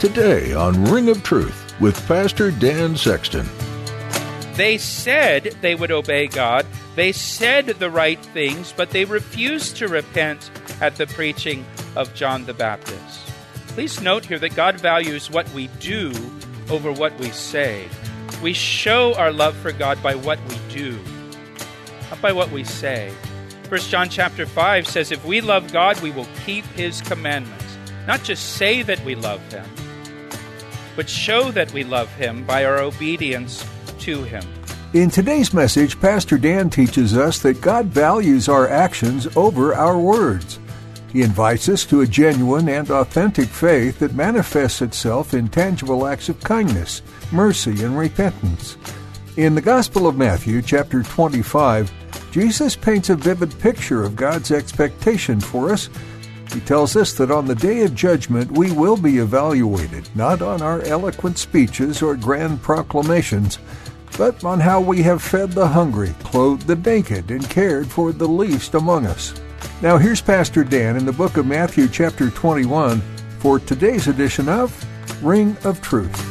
Today on Ring of Truth with Pastor Dan Sexton. They said they would obey God. They said the right things, but they refused to repent at the preaching of John the Baptist. Please note here that God values what we do over what we say. We show our love for God by what we do, not by what we say. 1 John chapter 5 says, If we love God, we will keep his commandments. Not just say that we love him, but show that we love him by our obedience to him. In today's message, Pastor Dan teaches us that God values our actions over our words. He invites us to a genuine and authentic faith that manifests itself in tangible acts of kindness, mercy, and repentance. In the Gospel of Matthew, chapter 25, Jesus paints a vivid picture of God's expectation for us. He tells us that on the day of judgment we will be evaluated not on our eloquent speeches or grand proclamations, but on how we have fed the hungry, clothed the naked, and cared for the least among us. Now here's Pastor Dan in the book of Matthew, chapter 21, for today's edition of Ring of Truth.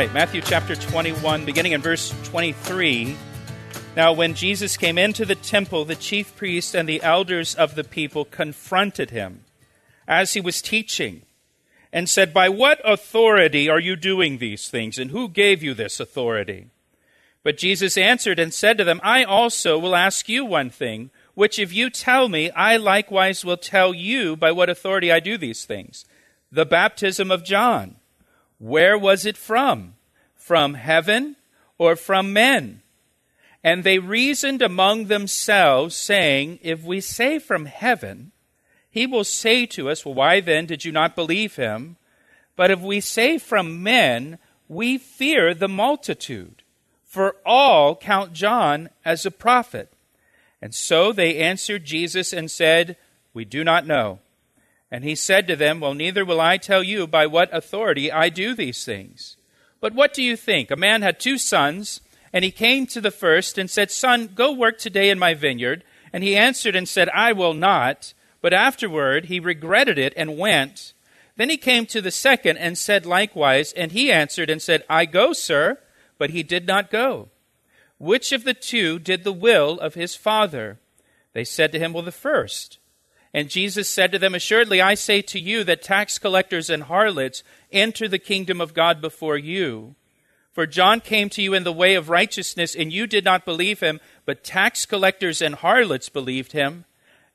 Right, Matthew chapter 21, beginning in verse 23. Now, when Jesus came into the temple, the chief priests and the elders of the people confronted him as he was teaching and said, By what authority are you doing these things, and who gave you this authority? But Jesus answered and said to them, I also will ask you one thing, which if you tell me, I likewise will tell you by what authority I do these things. The baptism of John. Where was it from? From heaven or from men? And they reasoned among themselves, saying, If we say from heaven, he will say to us, well, Why then did you not believe him? But if we say from men, we fear the multitude, for all count John as a prophet. And so they answered Jesus and said, We do not know. And he said to them, Well, neither will I tell you by what authority I do these things. But what do you think? A man had two sons, and he came to the first and said, Son, go work today in my vineyard. And he answered and said, I will not. But afterward he regretted it and went. Then he came to the second and said likewise, and he answered and said, I go, sir. But he did not go. Which of the two did the will of his father? They said to him, Well, the first. And Jesus said to them, Assuredly, I say to you that tax collectors and harlots enter the kingdom of God before you. For John came to you in the way of righteousness, and you did not believe him, but tax collectors and harlots believed him.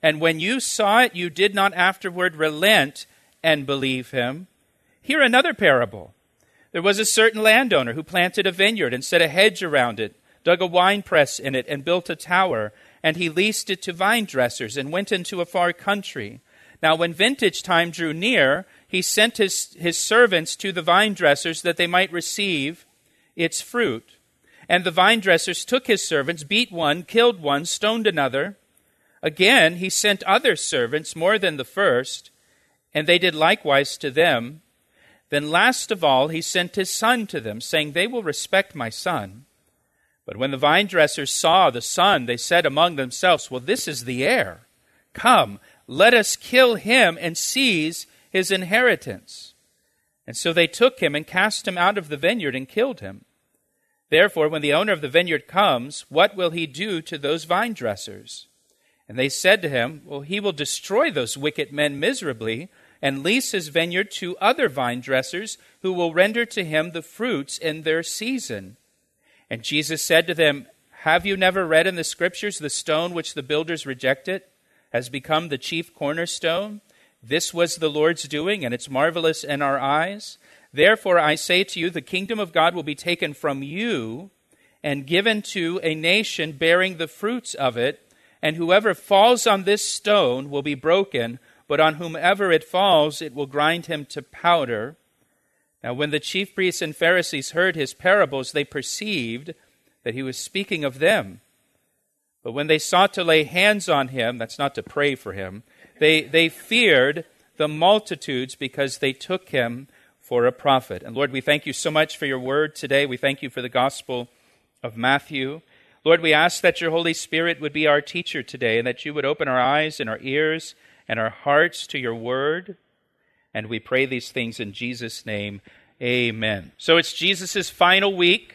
And when you saw it, you did not afterward relent and believe him. Hear another parable. There was a certain landowner who planted a vineyard and set a hedge around it, dug a wine press in it, and built a tower and he leased it to vine dressers and went into a far country. Now, when vintage time drew near, he sent his, his servants to the vine dressers that they might receive its fruit. And the vine dressers took his servants, beat one, killed one, stoned another. Again, he sent other servants, more than the first, and they did likewise to them. Then, last of all, he sent his son to them, saying, They will respect my son. But when the vine dressers saw the son, they said among themselves, Well, this is the heir. Come, let us kill him and seize his inheritance. And so they took him and cast him out of the vineyard and killed him. Therefore, when the owner of the vineyard comes, what will he do to those vine dressers? And they said to him, Well, he will destroy those wicked men miserably and lease his vineyard to other vine dressers who will render to him the fruits in their season. And Jesus said to them, Have you never read in the scriptures the stone which the builders rejected has become the chief cornerstone? This was the Lord's doing, and it's marvelous in our eyes. Therefore, I say to you, the kingdom of God will be taken from you and given to a nation bearing the fruits of it. And whoever falls on this stone will be broken, but on whomever it falls, it will grind him to powder. Now, when the chief priests and Pharisees heard his parables, they perceived that he was speaking of them. But when they sought to lay hands on him, that's not to pray for him, they, they feared the multitudes because they took him for a prophet. And Lord, we thank you so much for your word today. We thank you for the gospel of Matthew. Lord, we ask that your Holy Spirit would be our teacher today and that you would open our eyes and our ears and our hearts to your word. And we pray these things in Jesus' name. Amen. So it's Jesus' final week.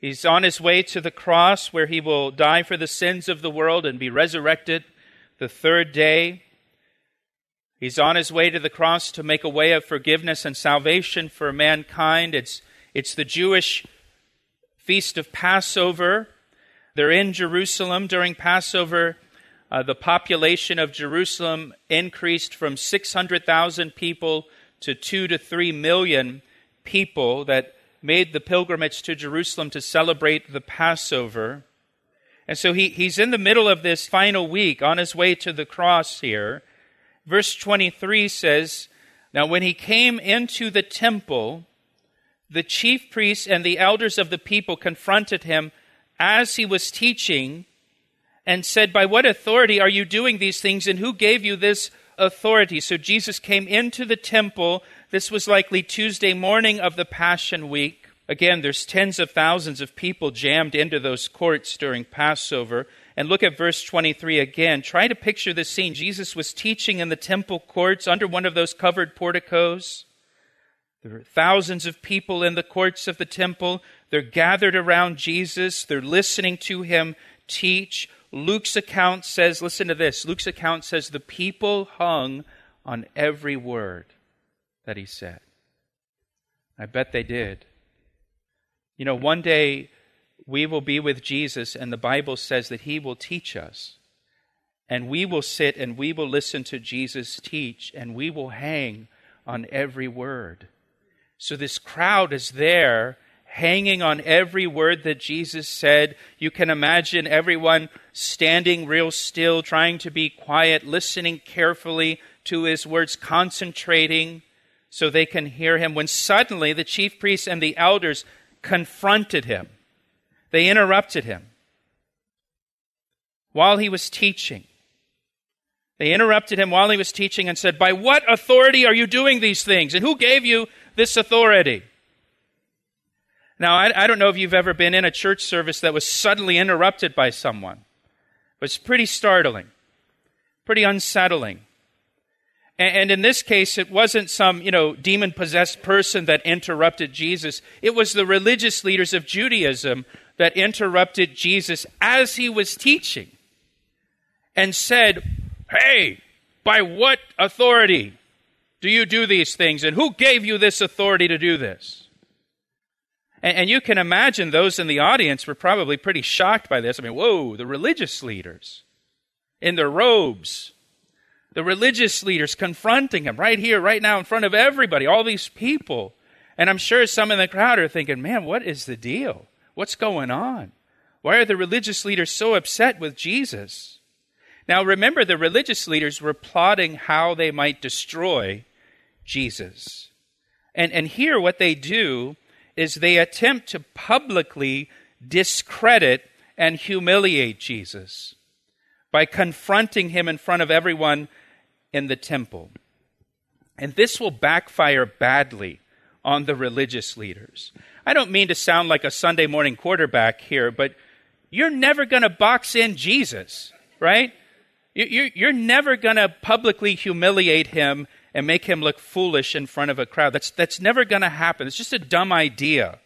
He's on his way to the cross where he will die for the sins of the world and be resurrected the third day. He's on his way to the cross to make a way of forgiveness and salvation for mankind. It's, it's the Jewish feast of Passover. They're in Jerusalem during Passover. Uh, the population of Jerusalem increased from 600,000 people to 2 to 3 million people that made the pilgrimage to Jerusalem to celebrate the Passover. And so he, he's in the middle of this final week on his way to the cross here. Verse 23 says, Now when he came into the temple, the chief priests and the elders of the people confronted him as he was teaching and said, By what authority are you doing these things, and who gave you this authority? So Jesus came into the temple this was likely Tuesday morning of the Passion Week. Again, there's tens of thousands of people jammed into those courts during Passover. And look at verse 23 again. Try to picture this scene. Jesus was teaching in the temple courts under one of those covered porticos. There are thousands of people in the courts of the temple. They're gathered around Jesus. They're listening to him teach. Luke's account says, listen to this. Luke's account says, the people hung on every word that he said. I bet they did. You know, one day we will be with Jesus, and the Bible says that he will teach us. And we will sit and we will listen to Jesus teach, and we will hang on every word. So this crowd is there hanging on every word that Jesus said. You can imagine everyone standing real still, trying to be quiet, listening carefully to his words, concentrating so they can hear him, when suddenly the chief priests and the elders confronted him. They interrupted him while he was teaching. They interrupted him while he was teaching and said, By what authority are you doing these things? And who gave you this authority? Now, I, I, don't know if you've ever been in a church service that was suddenly interrupted by someone, it's pretty startling, pretty unsettling. And in this case, it wasn't some, you know, demon possessed person that interrupted Jesus. It was the religious leaders of Judaism that interrupted Jesus as he was teaching and said, Hey, by what authority do you do these things? And who gave you this authority to do this? And, and you can imagine those in the audience were probably pretty shocked by this. I mean, whoa, the religious leaders in their robes the religious leaders confronting him right here, right now, in front of everybody, all these people. And I'm sure some in the crowd are thinking, man, what is the deal? What's going on? Why are the religious leaders so upset with Jesus? Now, remember, the religious leaders were plotting how they might destroy Jesus. And, and here, what they do is they attempt to publicly discredit and humiliate Jesus by confronting him in front of everyone in the temple. And this will backfire badly on the religious leaders. I don't mean to sound like a Sunday morning quarterback here, but you're never going to box in Jesus, right? You're never going to publicly humiliate him and make him look foolish in front of a crowd. That's, that's never going to happen. It's just a dumb idea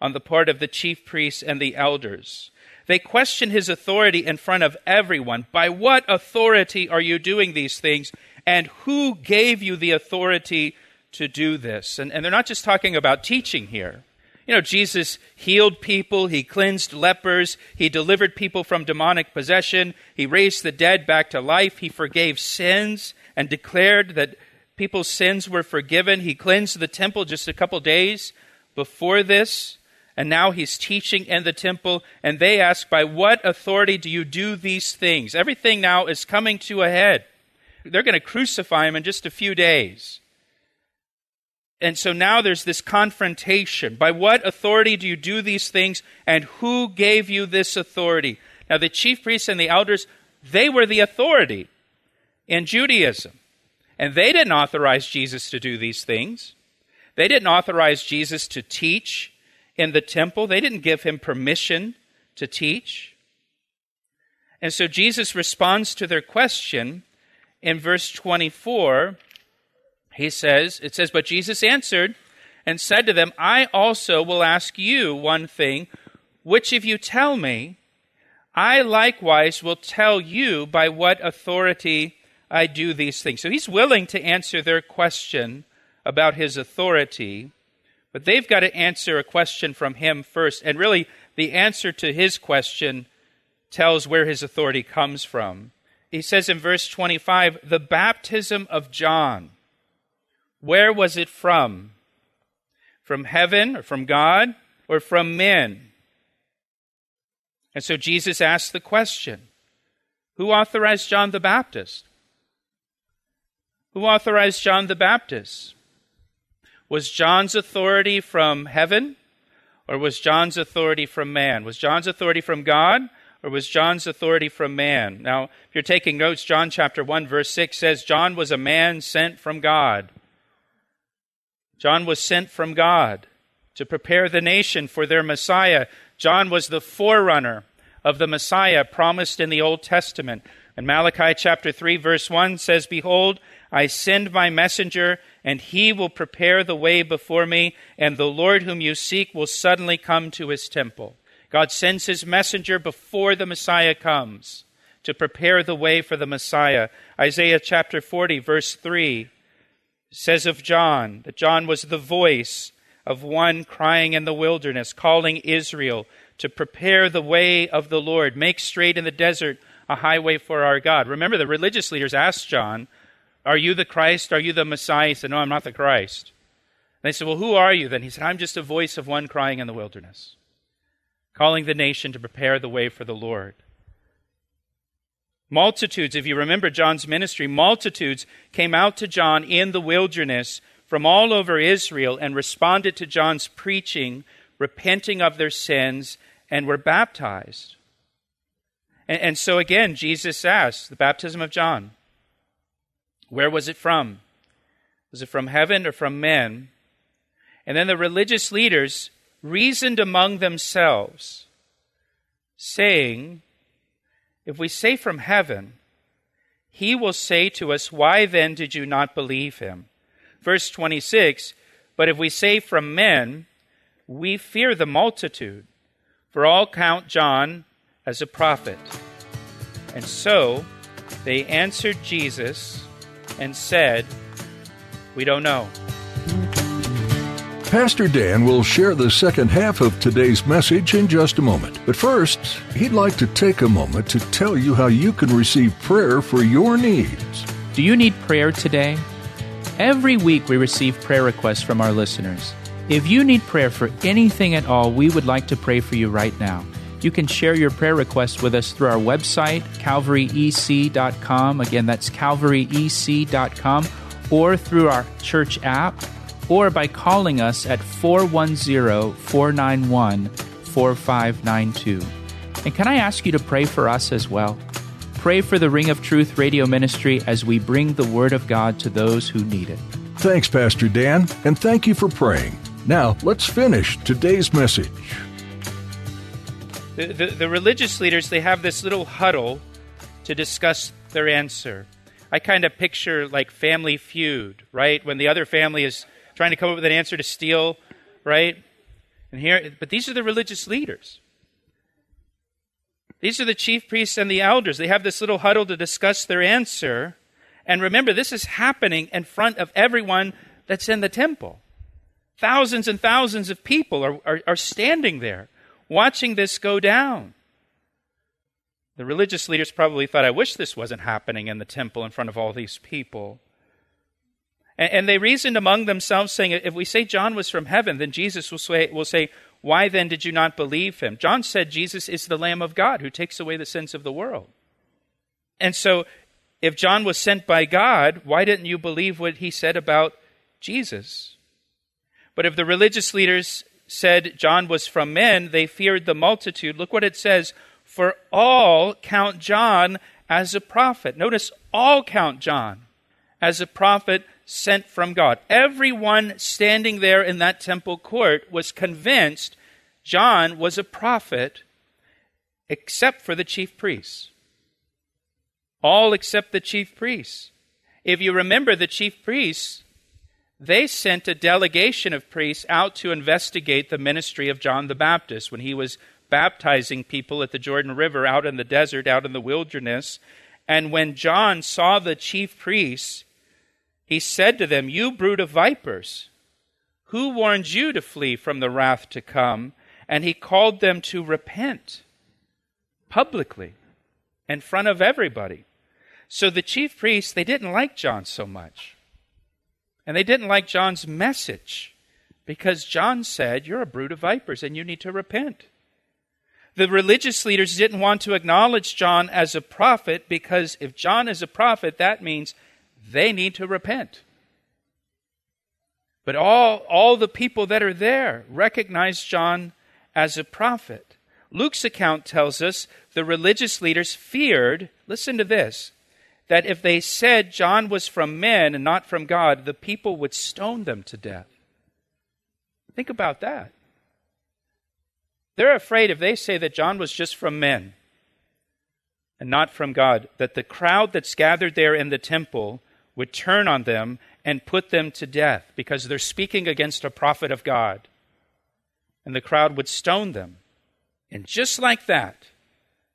on the part of the chief priests and the elders. They question his authority in front of everyone. By what authority are you doing these things? And who gave you the authority to do this? And, and they're not just talking about teaching here. You know, Jesus healed people, he cleansed lepers, he delivered people from demonic possession, he raised the dead back to life, he forgave sins and declared that people's sins were forgiven. He cleansed the temple just a couple days before this, and now he's teaching in the temple, and they ask, By what authority do you do these things? Everything now is coming to a head. They're going to crucify him in just a few days. And so now there's this confrontation. By what authority do you do these things, and who gave you this authority? Now, the chief priests and the elders, they were the authority in Judaism. And they didn't authorize Jesus to do these things. They didn't authorize Jesus to teach in the temple. They didn't give him permission to teach. And so Jesus responds to their question in verse 24. He says, It says, But Jesus answered and said to them, I also will ask you one thing. Which of you tell me? I likewise will tell you by what authority I do these things. So he's willing to answer their question about his authority, but they've got to answer a question from him first. And really, the answer to his question tells where his authority comes from. He says in verse 25, the baptism of John, where was it from? From heaven or from God or from men? And so Jesus asks the question Who authorized John the Baptist? Who authorized John the Baptist? Was John's authority from heaven or was John's authority from man? Was John's authority from God or was John's authority from man? Now, if you're taking notes, John chapter 1 verse 6 says John was a man sent from God. John was sent from God to prepare the nation for their Messiah. John was the forerunner of the Messiah promised in the Old Testament. And Malachi chapter 3 verse 1 says, Behold, I send my messenger, and he will prepare the way before me, and the Lord whom you seek will suddenly come to his temple. God sends his messenger before the Messiah comes to prepare the way for the Messiah. Isaiah chapter 40, verse 3 says of John that John was the voice of one crying in the wilderness, calling Israel to prepare the way of the Lord, make straight in the desert a highway for our God. Remember, the religious leaders asked John, are you the Christ? Are you the Messiah? He said, No, I'm not the Christ. And they said, Well, who are you then? He said, I'm just a voice of one crying in the wilderness, calling the nation to prepare the way for the Lord. Multitudes, if you remember John's ministry, multitudes came out to John in the wilderness from all over Israel and responded to John's preaching, repenting of their sins, and were baptized. And, and so again, Jesus asked, the baptism of John, where was it from? Was it from heaven or from men? And then the religious leaders reasoned among themselves, saying, If we say from heaven, he will say to us, Why then did you not believe him? Verse 26 But if we say from men, we fear the multitude, for all count John as a prophet. And so they answered Jesus and said, We don't know. Pastor Dan will share the second half of today's message in just a moment. But first, he'd like to take a moment to tell you how you can receive prayer for your needs. Do you need prayer today? Every week we receive prayer requests from our listeners. If you need prayer for anything at all, we would like to pray for you right now. You can share your prayer request with us through our website, calvaryec.com. Again, that's calvaryec.com, or through our church app, or by calling us at 410 491 4592. And can I ask you to pray for us as well? Pray for the Ring of Truth radio ministry as we bring the Word of God to those who need it. Thanks, Pastor Dan, and thank you for praying. Now, let's finish today's message. The, the, the, religious leaders, they have this little huddle to discuss their answer. I kind of picture like family feud, right? When the other family is trying to come up with an answer to steal, right? And here, but these are the religious leaders. These are the chief priests and the elders. They have this little huddle to discuss their answer. And remember, this is happening in front of everyone that's in the temple. Thousands and thousands of people are, are, are standing there watching this go down. The religious leaders probably thought, I wish this wasn't happening in the temple in front of all these people. And, and they reasoned among themselves, saying, If we say John was from heaven, then Jesus will say, will say, Why then did you not believe him? John said Jesus is the Lamb of God who takes away the sins of the world. And so, if John was sent by God, why didn't you believe what he said about Jesus? But if the religious leaders said John was from men, they feared the multitude. Look what it says for all count John as a prophet. Notice, all count John as a prophet sent from God. Everyone standing there in that temple court was convinced John was a prophet, except for the chief priests. All except the chief priests. If you remember, the chief priests, they sent a delegation of priests out to investigate the ministry of John the Baptist when he was baptizing people at the Jordan River out in the desert, out in the wilderness. And when John saw the chief priests, he said to them, You brood of vipers, who warned you to flee from the wrath to come? And he called them to repent publicly in front of everybody. So the chief priests, they didn't like John so much. And they didn't like John's message because John said, You're a brood of vipers and you need to repent. The religious leaders didn't want to acknowledge John as a prophet because if John is a prophet, that means they need to repent. But all, all the people that are there recognize John as a prophet. Luke's account tells us the religious leaders feared, listen to this, that if they said John was from men and not from God, the people would stone them to death. Think about that. They're afraid if they say that John was just from men and not from God, that the crowd that's gathered there in the temple would turn on them and put them to death because they're speaking against a prophet of God. And the crowd would stone them. And just like that,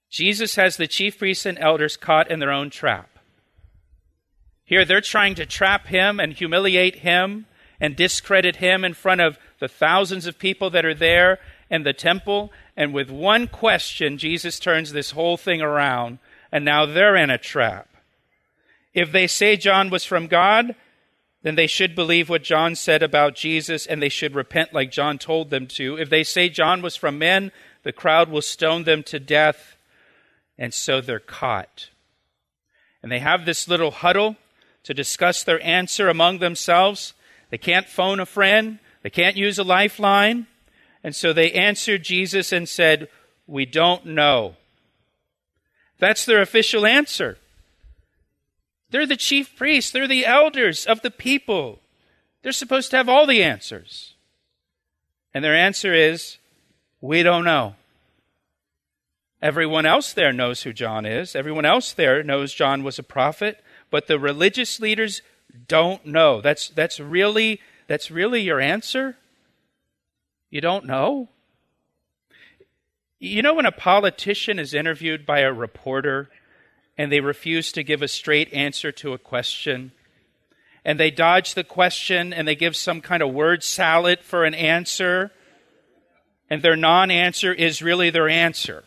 Jesus has the chief priests and elders caught in their own trap. Here they're trying to trap him and humiliate him and discredit him in front of the thousands of people that are there and the temple. And with one question, Jesus turns this whole thing around, and now they're in a trap. If they say John was from God, then they should believe what John said about Jesus and they should repent like John told them to. If they say John was from men, the crowd will stone them to death, and so they're caught. And they have this little huddle to discuss their answer among themselves. They can't phone a friend, they can't use a lifeline. And so they answered Jesus and said, We don't know. That's their official answer. They're the chief priests, they're the elders of the people. They're supposed to have all the answers. And their answer is, We don't know. Everyone else there knows who John is. Everyone else there knows John was a prophet, but the religious leaders don't know. That's, that's, really, that's really your answer? You don't know? You know, when a politician is interviewed by a reporter and they refuse to give a straight answer to a question, and they dodge the question and they give some kind of word salad for an answer, and their non answer is really their answer.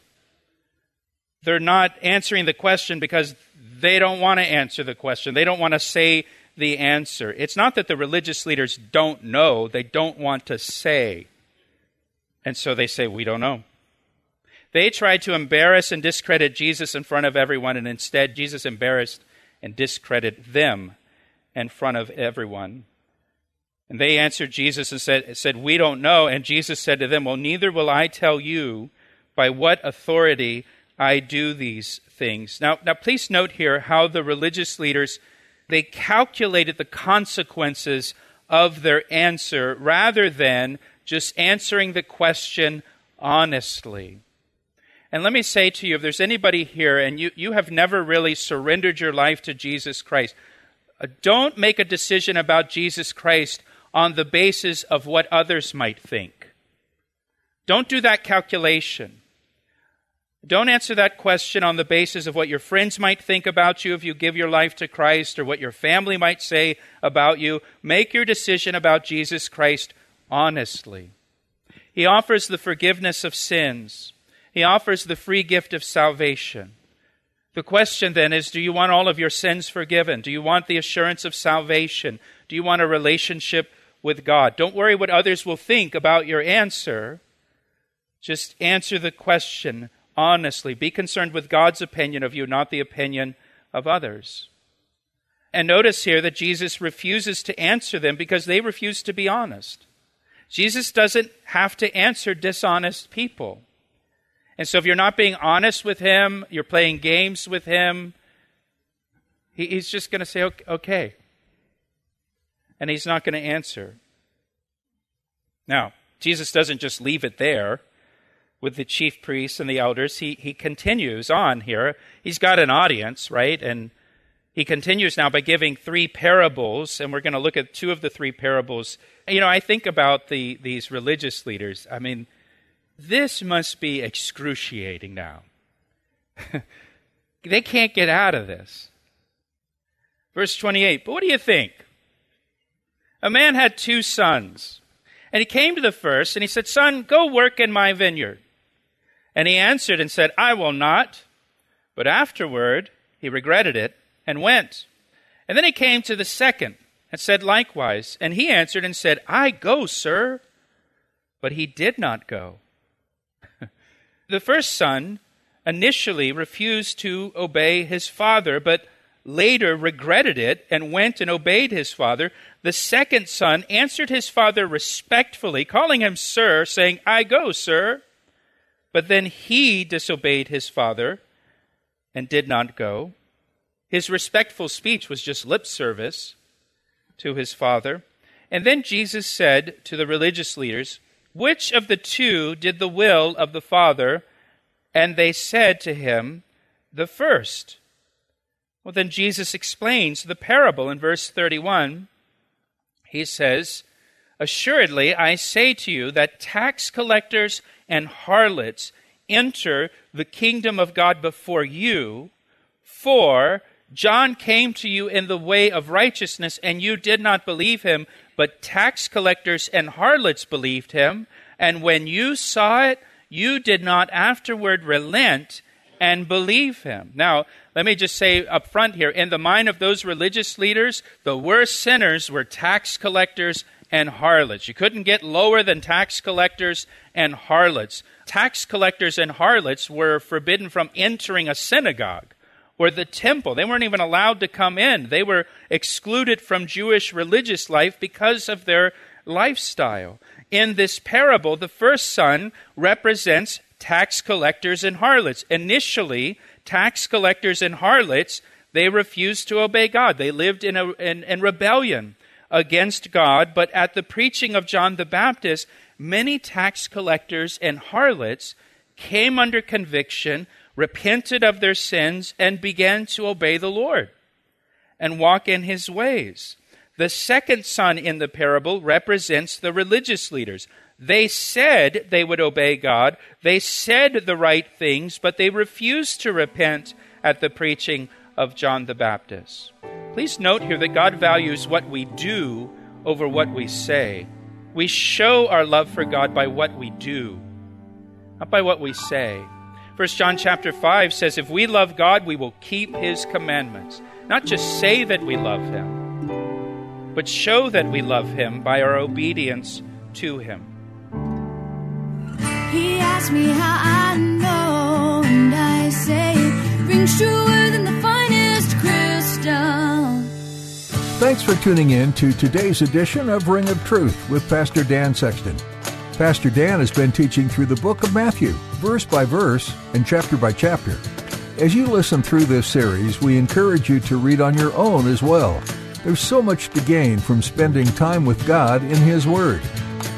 They're not answering the question because they don't want to answer the question. They don't want to say the answer. It's not that the religious leaders don't know, they don't want to say. And so they say, We don't know. They tried to embarrass and discredit Jesus in front of everyone, and instead, Jesus embarrassed and discredited them in front of everyone. And they answered Jesus and said, said, We don't know. And Jesus said to them, Well, neither will I tell you by what authority I do these things. Now, now please note here how the religious leaders they calculated the consequences of their answer rather than just answering the question honestly. And let me say to you if there's anybody here and you, you have never really surrendered your life to Jesus Christ, uh, don't make a decision about Jesus Christ on the basis of what others might think. Don't do that calculation. Don't answer that question on the basis of what your friends might think about you if you give your life to Christ or what your family might say about you. Make your decision about Jesus Christ honestly. He offers the forgiveness of sins. He offers the free gift of salvation. The question then is do you want all of your sins forgiven? Do you want the assurance of salvation? Do you want a relationship with God? Don't worry what others will think about your answer. Just answer the question honestly. Be concerned with God's opinion of you, not the opinion of others. And notice here that Jesus refuses to answer them because they refuse to be honest. Jesus doesn't have to answer dishonest people. And so if you're not being honest with him, you're playing games with him, he's just going to say, okay. And he's not going to answer. Now, Jesus doesn't just leave it there with the chief priests and the elders. He, he continues on here. He's got an audience, right? And he continues now by giving three parables, and we're going to look at two of the three parables. You know, I think about the, these religious leaders. I mean, this must be excruciating now. they can't get out of this. Verse 28 But what do you think? A man had two sons. And he came to the first, and he said, Son, go work in my vineyard. And he answered and said, I will not. But afterward he regretted it and went. And then he came to the second and said likewise. And he answered and said, I go, sir. But he did not go. the first son initially refused to obey his father, but later regretted it and went and obeyed his father. The second son answered his father respectfully, calling him sir, saying, I go, sir. But then he disobeyed his father and did not go. His respectful speech was just lip service to his father. And then Jesus said to the religious leaders, Which of the two did the will of the Father? And they said to him, The first. Well, then Jesus explains the parable in verse 31. He says, Assuredly, I say to you that tax collectors and harlots enter the kingdom of God before you, for John came to you in the way of righteousness, and you did not believe him, but tax collectors and harlots believed him. And when you saw it, you did not afterward relent and believe him. Now, let me just say up front here in the mind of those religious leaders, the worst sinners were tax collectors and harlots. You couldn't get lower than tax collectors and harlots. Tax collectors and harlots were forbidden from entering a synagogue or the temple. They weren't even allowed to come in. They were excluded from Jewish religious life because of their lifestyle. In this parable, the first son represents tax collectors and harlots. Initially, tax collectors and harlots, they refused to obey God. They lived in, a, in, in rebellion against God. But at the preaching of John the Baptist, many tax collectors and harlots came under conviction repented of their sins, and began to obey the Lord and walk in his ways. The second son in the parable represents the religious leaders. They said they would obey God, they said the right things, but they refused to repent at the preaching of John the Baptist. Please note here that God values what we do over what we say. We show our love for God by what we do, not by what we say. 1 John chapter 5 says, If we love God, we will keep his commandments. Not just say that we love him, but show that we love him by our obedience to him. He asked me how I know, and I say rings truer Thanks for tuning in to today's edition of Ring of Truth with Pastor Dan Sexton. Pastor Dan has been teaching through the book of Matthew, verse by verse and chapter by chapter. As you listen through this series, we encourage you to read on your own as well. There's so much to gain from spending time with God in His Word.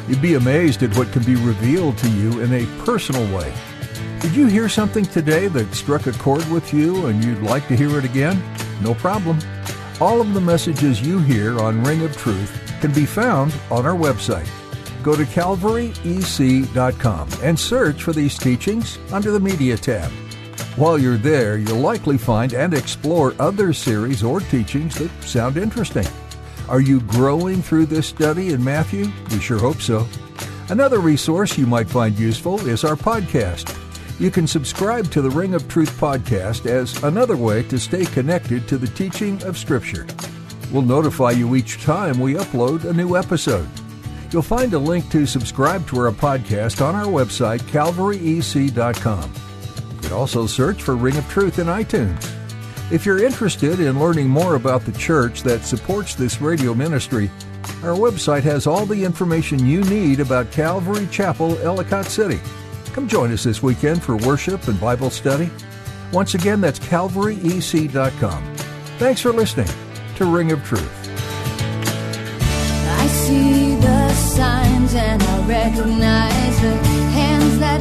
You'd be amazed at what can be revealed to you in a personal way. Did you hear something today that struck a chord with you and you'd like to hear it again? No problem. All of the messages you hear on Ring of Truth can be found on our website go to calvaryec.com and search for these teachings under the Media tab. While you're there, you'll likely find and explore other series or teachings that sound interesting. Are you growing through this study in Matthew? We sure hope so. Another resource you might find useful is our podcast. You can subscribe to the Ring of Truth podcast as another way to stay connected to the teaching of Scripture. We'll notify you each time we upload a new episode. You'll find a link to subscribe to our podcast on our website, calvaryec.com. You can also search for Ring of Truth in iTunes. If you're interested in learning more about the church that supports this radio ministry, our website has all the information you need about Calvary Chapel, Ellicott City. Come join us this weekend for worship and Bible study. Once again, that's calvaryec.com. Thanks for listening to Ring of Truth. I see the signs and I recognize the hands that